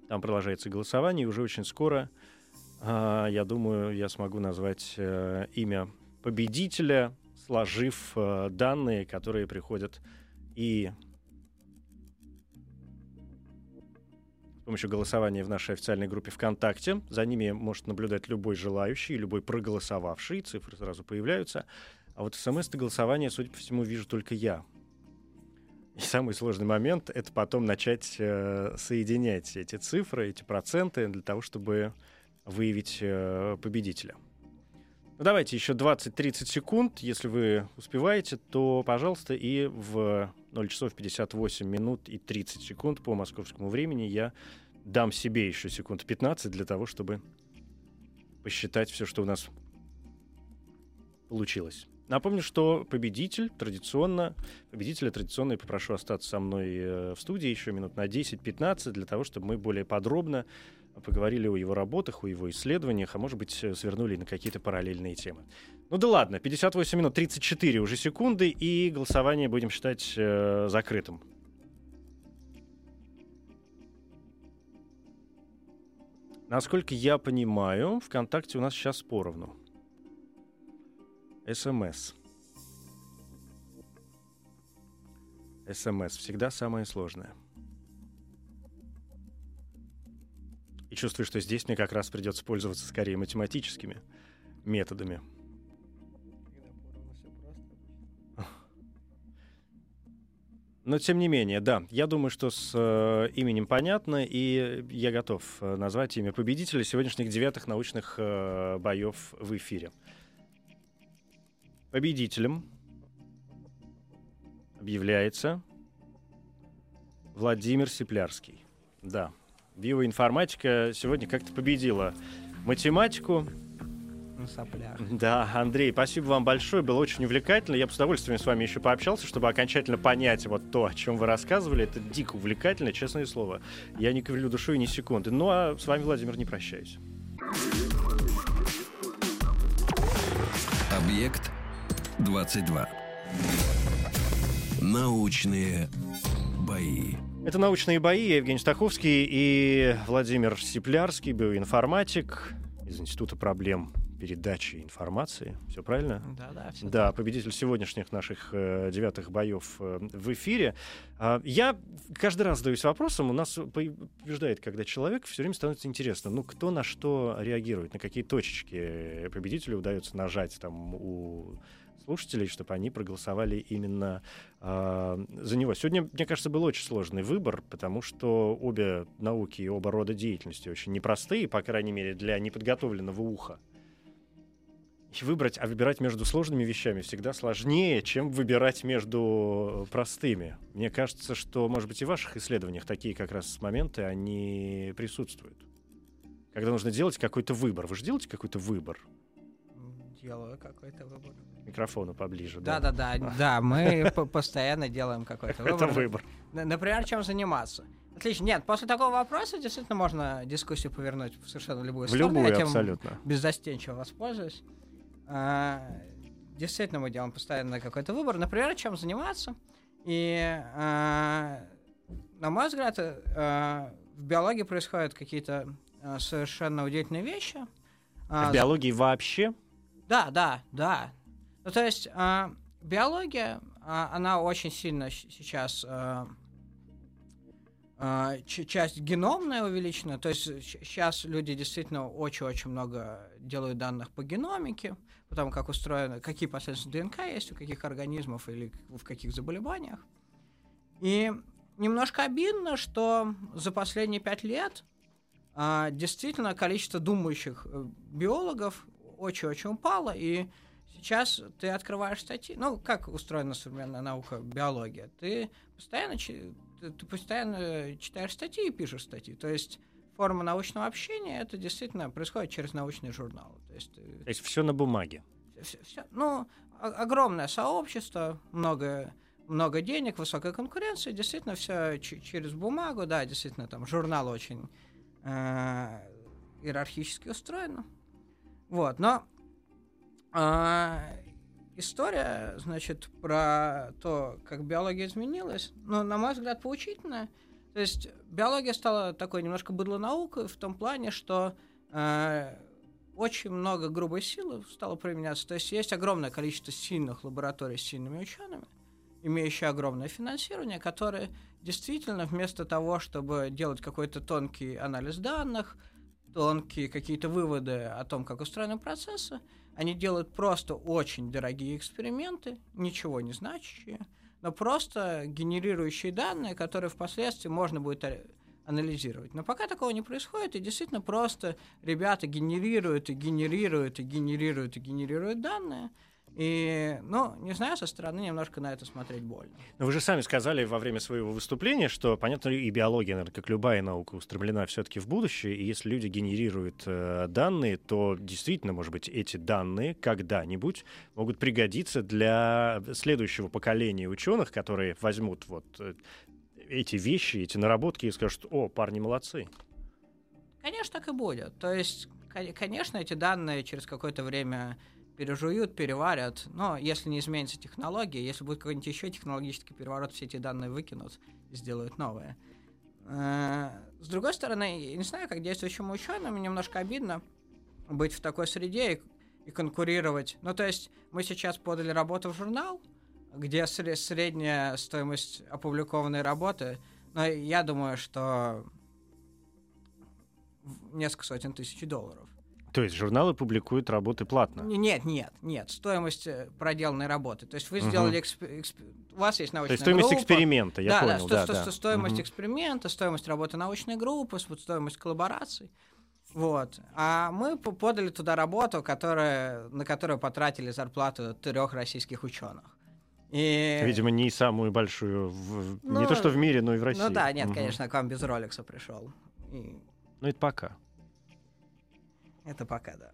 Там продолжается голосование, и уже очень скоро, э, я думаю, я смогу назвать э, имя победителя, сложив э, данные, которые приходят и с помощью голосования в нашей официальной группе ВКонтакте. За ними может наблюдать любой желающий, любой проголосовавший. Цифры сразу появляются. А вот смс-голосование, судя по всему, вижу только я. И самый сложный момент — это потом начать э, соединять эти цифры, эти проценты для того, чтобы выявить э, победителя. Ну, давайте еще 20-30 секунд. Если вы успеваете, то, пожалуйста, и в 0 часов 58 минут и 30 секунд по московскому времени я дам себе еще секунд 15 для того, чтобы посчитать все, что у нас получилось. Напомню, что победитель традиционно, победителя традиционно я попрошу остаться со мной э, в студии еще минут на 10-15 для того, чтобы мы более подробно поговорили о его работах, о его исследованиях, а может быть, э, свернули на какие-то параллельные темы. Ну да ладно, 58 минут 34 уже секунды, и голосование будем считать э, закрытым. Насколько я понимаю, ВКонтакте у нас сейчас поровну. СМС. СМС всегда самое сложное. И чувствую, что здесь мне как раз придется пользоваться скорее математическими методами. Но тем не менее, да, я думаю, что с э, именем понятно, и я готов э, назвать имя победителя сегодняшних девятых научных э, боев в эфире. Победителем объявляется Владимир Сиплярский. Да, биоинформатика сегодня как-то победила математику. Сопляк. Да, Андрей, спасибо вам большое, было очень увлекательно. Я бы с удовольствием с вами еще пообщался, чтобы окончательно понять вот то, о чем вы рассказывали. Это дико увлекательно, честное слово. Я не ковлю душой ни секунды. Ну а с вами, Владимир, не прощаюсь. Объект 22. Научные бои. Это «Научные бои». Я Евгений Стаховский и Владимир Сиплярский, биоинформатик из Института проблем передачи информации. Все правильно? Да, да, все. Да, победитель сегодняшних наших э, девятых боев э, в эфире. А, я каждый раз задаюсь вопросом, у нас побеждает, когда человек все время становится интересно, ну, кто на что реагирует, на какие точечки победителю удается нажать там у слушателей, чтобы они проголосовали именно э, за него. Сегодня, мне кажется, был очень сложный выбор, потому что обе науки и оба рода деятельности очень непростые, по крайней мере, для неподготовленного уха. И выбрать, а выбирать между сложными вещами всегда сложнее, чем выбирать между простыми. Мне кажется, что, может быть, и в ваших исследованиях такие как раз моменты, они присутствуют. Когда нужно делать какой-то выбор. Вы же делаете какой-то выбор? Делаю какой-то выбор микрофону поближе. Да, да, да, да. Мы постоянно делаем какой-то выбор. Это выбор. Например, чем заниматься. Отлично. Нет, после такого вопроса действительно можно дискуссию повернуть в совершенно любую сторону. В любую, абсолютно. Беззастенчиво воспользуюсь. А, действительно, мы делаем постоянно какой-то выбор. Например, чем заниматься. И, а, на мой взгляд, а, в биологии происходят какие-то э, совершенно удивительные вещи. А А, в биологии вообще? Да, да, да. Ну, то есть а, биология, а, она очень сильно сейчас ч- часть геномная увеличена. То есть сейчас люди действительно очень-очень много делают данных по геномике, потому как устроено, какие последствия ДНК есть у каких организмов или в каких заболеваниях. И немножко обидно, что за последние пять лет действительно количество думающих э, биологов очень-очень упало, и сейчас ты открываешь статьи, ну, как устроена современная наука, биология, ты постоянно, ты, ты постоянно читаешь статьи и пишешь статьи, то есть форма научного общения, это действительно происходит через научные журналы, то есть ты То есть все на бумаге. всё- всё- ну, огромное сообщество, много, много денег, высокая конкуренция, действительно все через бумагу, да, действительно там журнал очень э, иерархически устроен. Вот, но а, история, значит, про то, как биология изменилась, ну, на мой взгляд, поучительная. То есть биология стала такой немножко быдлонаукой в том плане, что э, очень много грубой силы стало применяться. То есть есть огромное количество сильных лабораторий с сильными учеными, имеющие огромное финансирование, которые действительно вместо того, чтобы делать какой-то тонкий анализ данных, тонкие какие-то выводы о том, как устроены процессы, они делают просто очень дорогие эксперименты, ничего не значащие, но просто генерирующие данные, которые впоследствии можно будет а- анализировать. Но пока такого не происходит, и действительно просто ребята генерируют и генерируют и генерируют и генерируют данные. И, ну, не знаю, со стороны немножко на это смотреть больно. Но вы же сами сказали во время своего выступления, что, понятно, и биология, наверное, как любая наука, устремлена все-таки в будущее, и если люди генерируют э, данные, то действительно, может быть, эти данные когда-нибудь могут пригодиться для следующего поколения ученых, которые возьмут вот э, эти вещи, эти наработки и скажут, о, парни молодцы. Конечно, так и будет. То есть, кон- конечно, эти данные через какое-то время пережуют, переварят, но если не изменится технология, если будет какой-нибудь еще технологический переворот, все эти данные выкинут и сделают новые. Э, С другой стороны, я не знаю, как действующим ученым, немножко обидно быть в такой среде и, и конкурировать. Ну, то есть, мы сейчас подали работу в журнал, где сре- средняя стоимость опубликованной работы, но я думаю, что несколько сотен тысяч долларов. То есть журналы публикуют работы платно. Нет, нет, нет. Стоимость э, проделанной работы. То есть вы сделали... эксп- эксп- У вас есть То научная есть стоимость группа. эксперимента, я да, понял, да, сто- да, сто- да. сто- стоимость Мгм. эксперимента, стоимость работы научной группы, стоимость коллабораций. Вот. А мы по- подали туда работу, которая, на которую потратили зарплату трех российских ученых. И... Видимо, не самую большую, в- не Ну, то что в мире, но и в России. Ну да, нет, Мгм. конечно, к вам без Ролекса пришел. И Ну это пока. Это пока, да.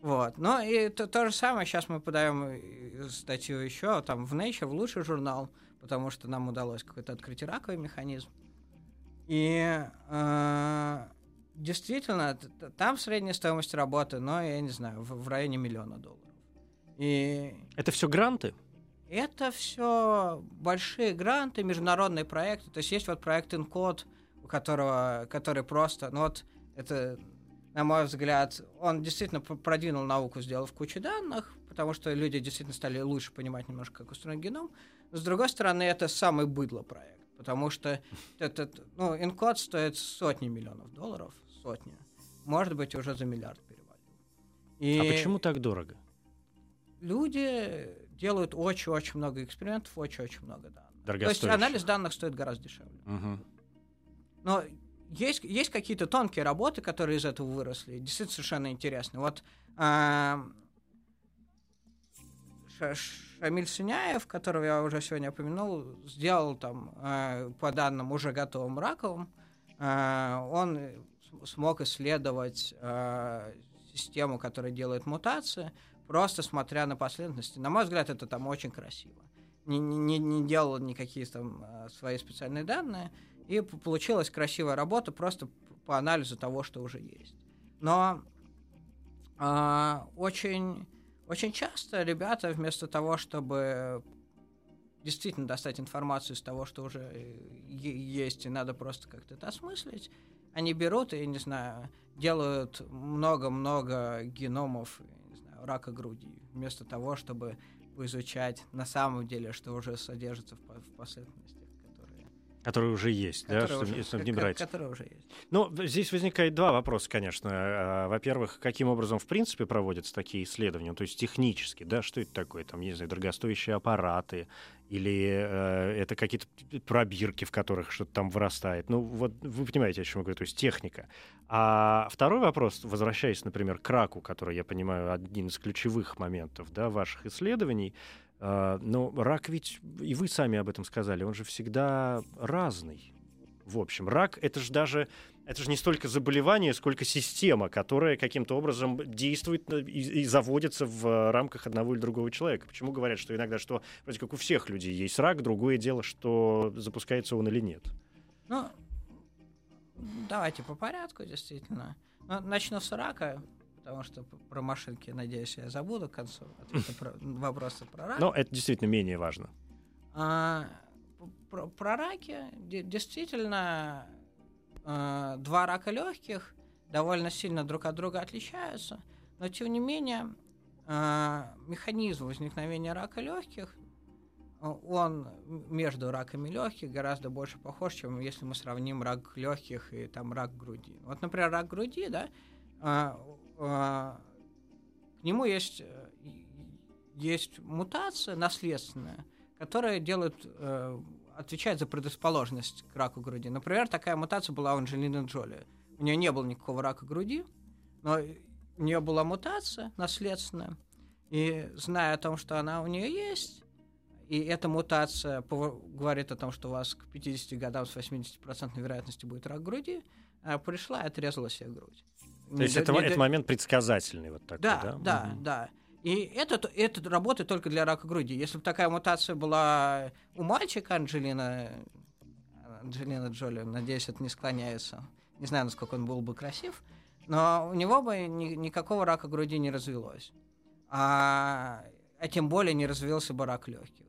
Вот. Ну и то, то же самое, сейчас мы подаем э, статью еще там в Nature, в лучший журнал, потому что нам удалось какой-то открыть раковый механизм. И э, действительно, там средняя стоимость работы, но я не знаю, в, в районе миллиона долларов. И Это все гранты? это все большие гранты, международные проекты. То есть есть вот проект Encode, у которого, который просто, ну вот это, на мой взгляд, он действительно пр- продвинул науку, сделав кучу данных, потому что люди действительно стали лучше понимать немножко, как устроен геном. Но, с другой стороны, это самый быдло проект, потому что этот, ну, Encode стоит сотни миллионов долларов, сотни. Может быть, уже за миллиард перевалил. И А почему так дорого? люди делают очень-очень много экспериментов, очень-очень много данных. То есть анализ данных стоит гораздо дешевле. Мгм. Но есть, есть какие-то тонкие работы, которые из этого выросли, действительно совершенно интересные. Вот Ша- Шамиль Синяев, которого я уже сегодня упомянул, сделал там а, по данным уже готовым раковым, а, он смог исследовать а, систему, которая делает мутации, просто смотря на последовательности. На мой взгляд, это там очень красиво. Не, не, не делал никакие там свои специальные данные, и получилась красивая работа просто по анализу того, что уже есть. Но а, очень, очень часто ребята вместо того, чтобы действительно достать информацию из того, что уже э, есть, и надо просто как-то это осмыслить. Они берут и, не знаю, делают много-много геномов не знаю, рака груди, вместо того, чтобы изучать на самом деле, что уже содержится в, в последовательности. Которые уже есть, да, чтобы, уже, чтобы не брать. Которые уже есть. Ну, здесь возникает два вопроса, конечно. А, во-первых, каким образом, в принципе, проводятся такие исследования? То есть технически, да, что это такое? Там, не знаю, дорогостоящие аппараты или э, это какие-то пробирки, в которых что-то там вырастает. Ну, вот вы понимаете, о чем я говорю, то есть техника. А второй вопрос, возвращаясь, например, к раку, который, я понимаю, один из ключевых моментов да, ваших исследований, но рак ведь, и вы сами об этом сказали, он же всегда разный. В общем, рак это же даже это же не столько заболевание, сколько система, которая каким-то образом действует и, и заводится в рамках одного или другого человека. Почему говорят, что иногда, что вроде как у всех людей есть рак, другое дело, что запускается он или нет? Ну, давайте по порядку, действительно. Ну, начну с рака потому что про машинки, надеюсь, я забуду к концу про, вопросы про рак. Но это действительно менее важно. А, про, про раки действительно а, два рака легких довольно сильно друг от друга отличаются, но тем не менее а, механизм возникновения рака легких он между раками легких гораздо больше похож, чем если мы сравним рак легких и там рак груди. Вот, например, рак груди, да, а, а, к нему есть, э, есть мутация наследственная, которая делает, э, отвечает за предрасположенность к раку груди. Например, такая мутация была у Анджелины Джоли. У нее не было никакого рака груди, но у нее была мутация наследственная. И зная о том, что она у нее есть, и эта мутация говорит о том, что у вас к 50 годам с 80% вероятностью будет рак груди, пришла и отрезала себе грудь. То есть это, это момент предсказательный вот такой, да? Да, да, угу. да. И это, это работает только для рака груди. Если бы такая мутация была у мальчика Анджелина, Анджелина Джоли, надеюсь, это не склоняется. Не знаю, насколько он был бы красив, но у него бы ни, никакого рака груди не развелось. А, а тем более не развился бы рак легких.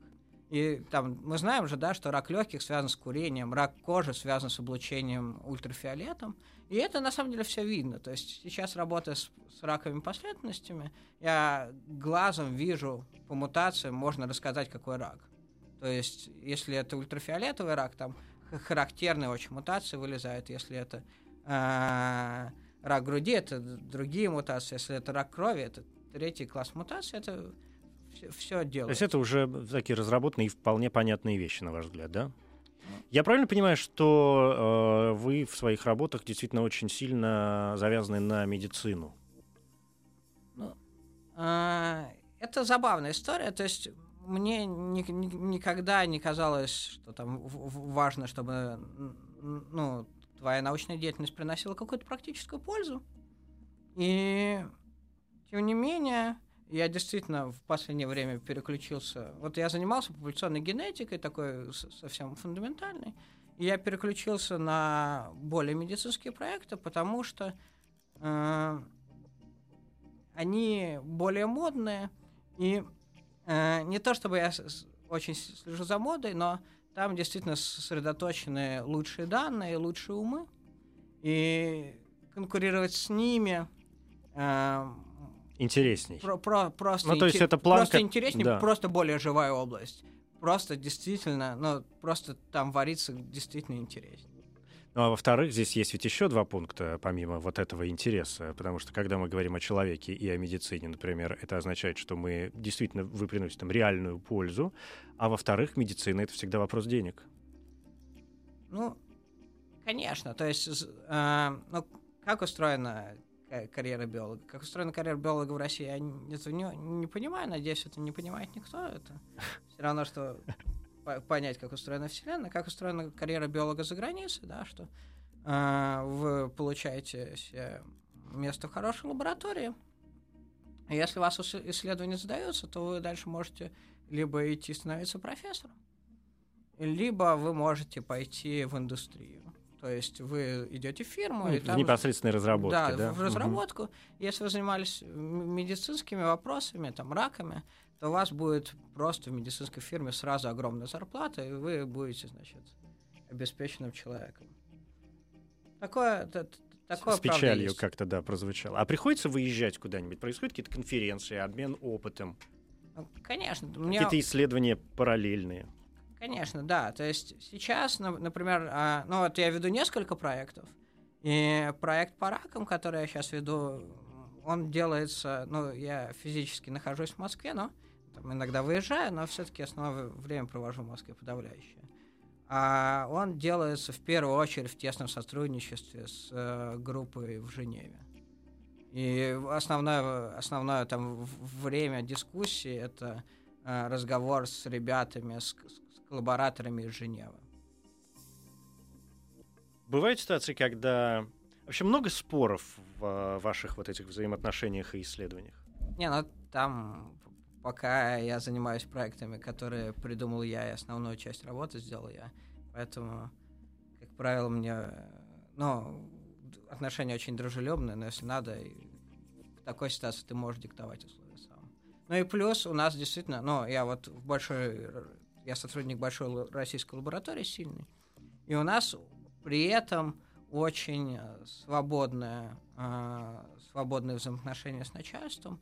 И там мы знаем же, да, что рак легких связан с курением, рак кожи связан с облучением ультрафиолетом. И это на самом деле все видно. То есть сейчас работая с, с раковыми последовательностями, я глазом вижу по мутациям, можно рассказать, какой рак. То есть, если это ультрафиолетовый рак, там характерные очень мутации вылезают. Если это э, рак груди, это другие мутации. Если это рак крови, это третий класс мутаций. Это все, все делает. То есть это уже такие разработанные и вполне понятные вещи, на ваш взгляд, да? Я правильно понимаю, что э, вы в своих работах действительно очень сильно завязаны на медицину? Ну, э, это забавная история. То есть мне ни, ни, никогда не казалось, что там важно, чтобы ну, твоя научная деятельность приносила какую-то практическую пользу. И тем не менее, я действительно в последнее время переключился. Вот я занимался популяционной генетикой, такой совсем фундаментальной. И я переключился на более медицинские проекты, потому что э, они более модные. И э, не то чтобы я очень слежу за модой, но там действительно сосредоточены лучшие данные, лучшие умы. И конкурировать с ними э, интересней. Про, про, просто, ну, то есть это планка... просто интереснее, да. просто более живая область. Просто действительно, ну, просто там варится действительно интереснее. Ну, а во-вторых, здесь есть ведь еще два пункта, помимо вот этого интереса, потому что когда мы говорим о человеке и о медицине, например, это означает, что мы действительно, вы приносите там реальную пользу, а во-вторых, медицина — это всегда вопрос денег. Ну, конечно, то есть, э, ну, как устроена карьера биолога. Как устроена карьера биолога в России, я этого не, не понимаю. Надеюсь, это не понимает никто. Это все равно, что понять, как устроена Вселенная, как устроена карьера биолога за границей, да, что э, вы получаете место в хорошей лаборатории. Если у вас исследования задаются, то вы дальше можете либо идти становиться профессором, либо вы можете пойти в индустрию. То есть вы идете в фирму ну, и в там... непосредственной разработке, да, да? в разработку. Угу. Если вы занимались медицинскими вопросами, там, раками, то у вас будет просто в медицинской фирме сразу огромная зарплата, и вы будете, значит, обеспеченным человеком. Такое, Такое, С печалью как-то, да, прозвучало. А приходится выезжать куда-нибудь? Происходят какие-то конференции, обмен опытом? Ну, конечно. Какие-то исследования параллельные? Конечно, да. То есть сейчас, например, а, ну вот я веду несколько проектов, и проект по ракам, который я сейчас веду, он делается, ну, я физически нахожусь в Москве, но там, иногда выезжаю, но все-таки основное время провожу в Москве подавляющее а он делается в первую очередь в тесном сотрудничестве с э, группой в Женеве. И основное, основное там время дискуссии это э, разговор с ребятами, с, с коллабораторами из Женевы. Бывают ситуации, когда вообще много споров в э, ваших вот этих взаимоотношениях и исследованиях? Не, ну там пока я занимаюсь проектами, которые придумал я, и основную часть работы сделал я. Поэтому, как правило, мне, ну, отношения очень дружелюбные, но если надо, в такой ситуации ты можешь диктовать условия сам. Ну и плюс у нас действительно, ну, я вот в большой, я сотрудник большой российской лаборатории сильный, и у нас при этом очень свободное, э, свободные взаимоотношения с начальством,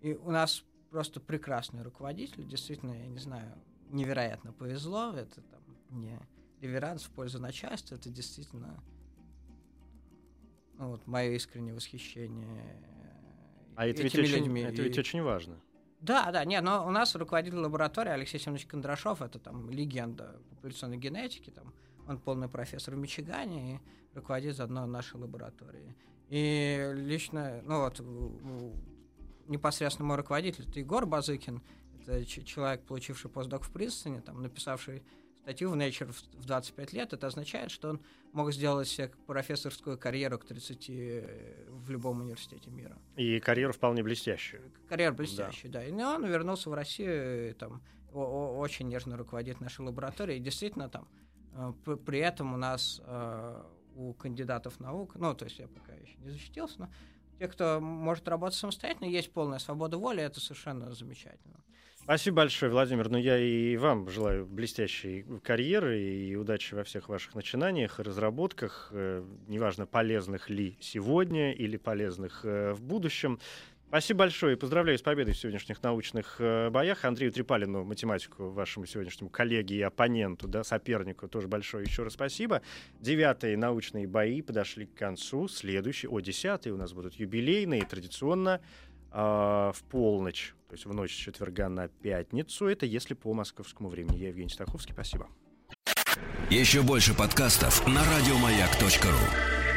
и у нас просто прекрасный руководитель, действительно, я не знаю, невероятно повезло, это там не реверанс в пользу начальства, это действительно ну, вот, мое искреннее восхищение а это ведь, очень, людьми. это ведь очень важно. Да, да, нет, но у нас руководитель лаборатории Алексей Семенович Кондрашов, это там легенда популяционной генетики, там, он полный профессор в Мичигане и руководит заодно нашей лабораторией. И лично, ну вот, непосредственно мой руководитель, это Егор Базыкин, это человек, получивший постдок в Принстоне, там, написавший статью в Nature в 25 лет, это означает, что он мог сделать себе профессорскую карьеру к 30 э, в любом университете мира. И карьеру вполне блестящую. Карьеру блестящую, да. да. И он вернулся в Россию, там, очень нежно руководит нашей лабораторией. И действительно, там, э, при этом у нас э, у кандидатов наук, ну, то есть я пока еще не защитился, но те, кто может работать самостоятельно, есть полная свобода воли, это совершенно замечательно. Спасибо большое, Владимир. Ну, я и вам желаю блестящей карьеры и удачи во всех ваших начинаниях и разработках, э, неважно, полезных ли сегодня или полезных э, в будущем. Спасибо большое и поздравляю с победой в сегодняшних научных э, боях. Андрею Трипалину, математику, вашему сегодняшнему коллеге и оппоненту, да, сопернику, тоже большое еще раз спасибо. Девятые научные бои подошли к концу. Следующие, о, десятые у нас будут юбилейные, традиционно э, в полночь, то есть в ночь с четверга на пятницу. Это если по московскому времени. Я Евгений Стаховский, спасибо. Еще больше подкастов на радиомаяк.ру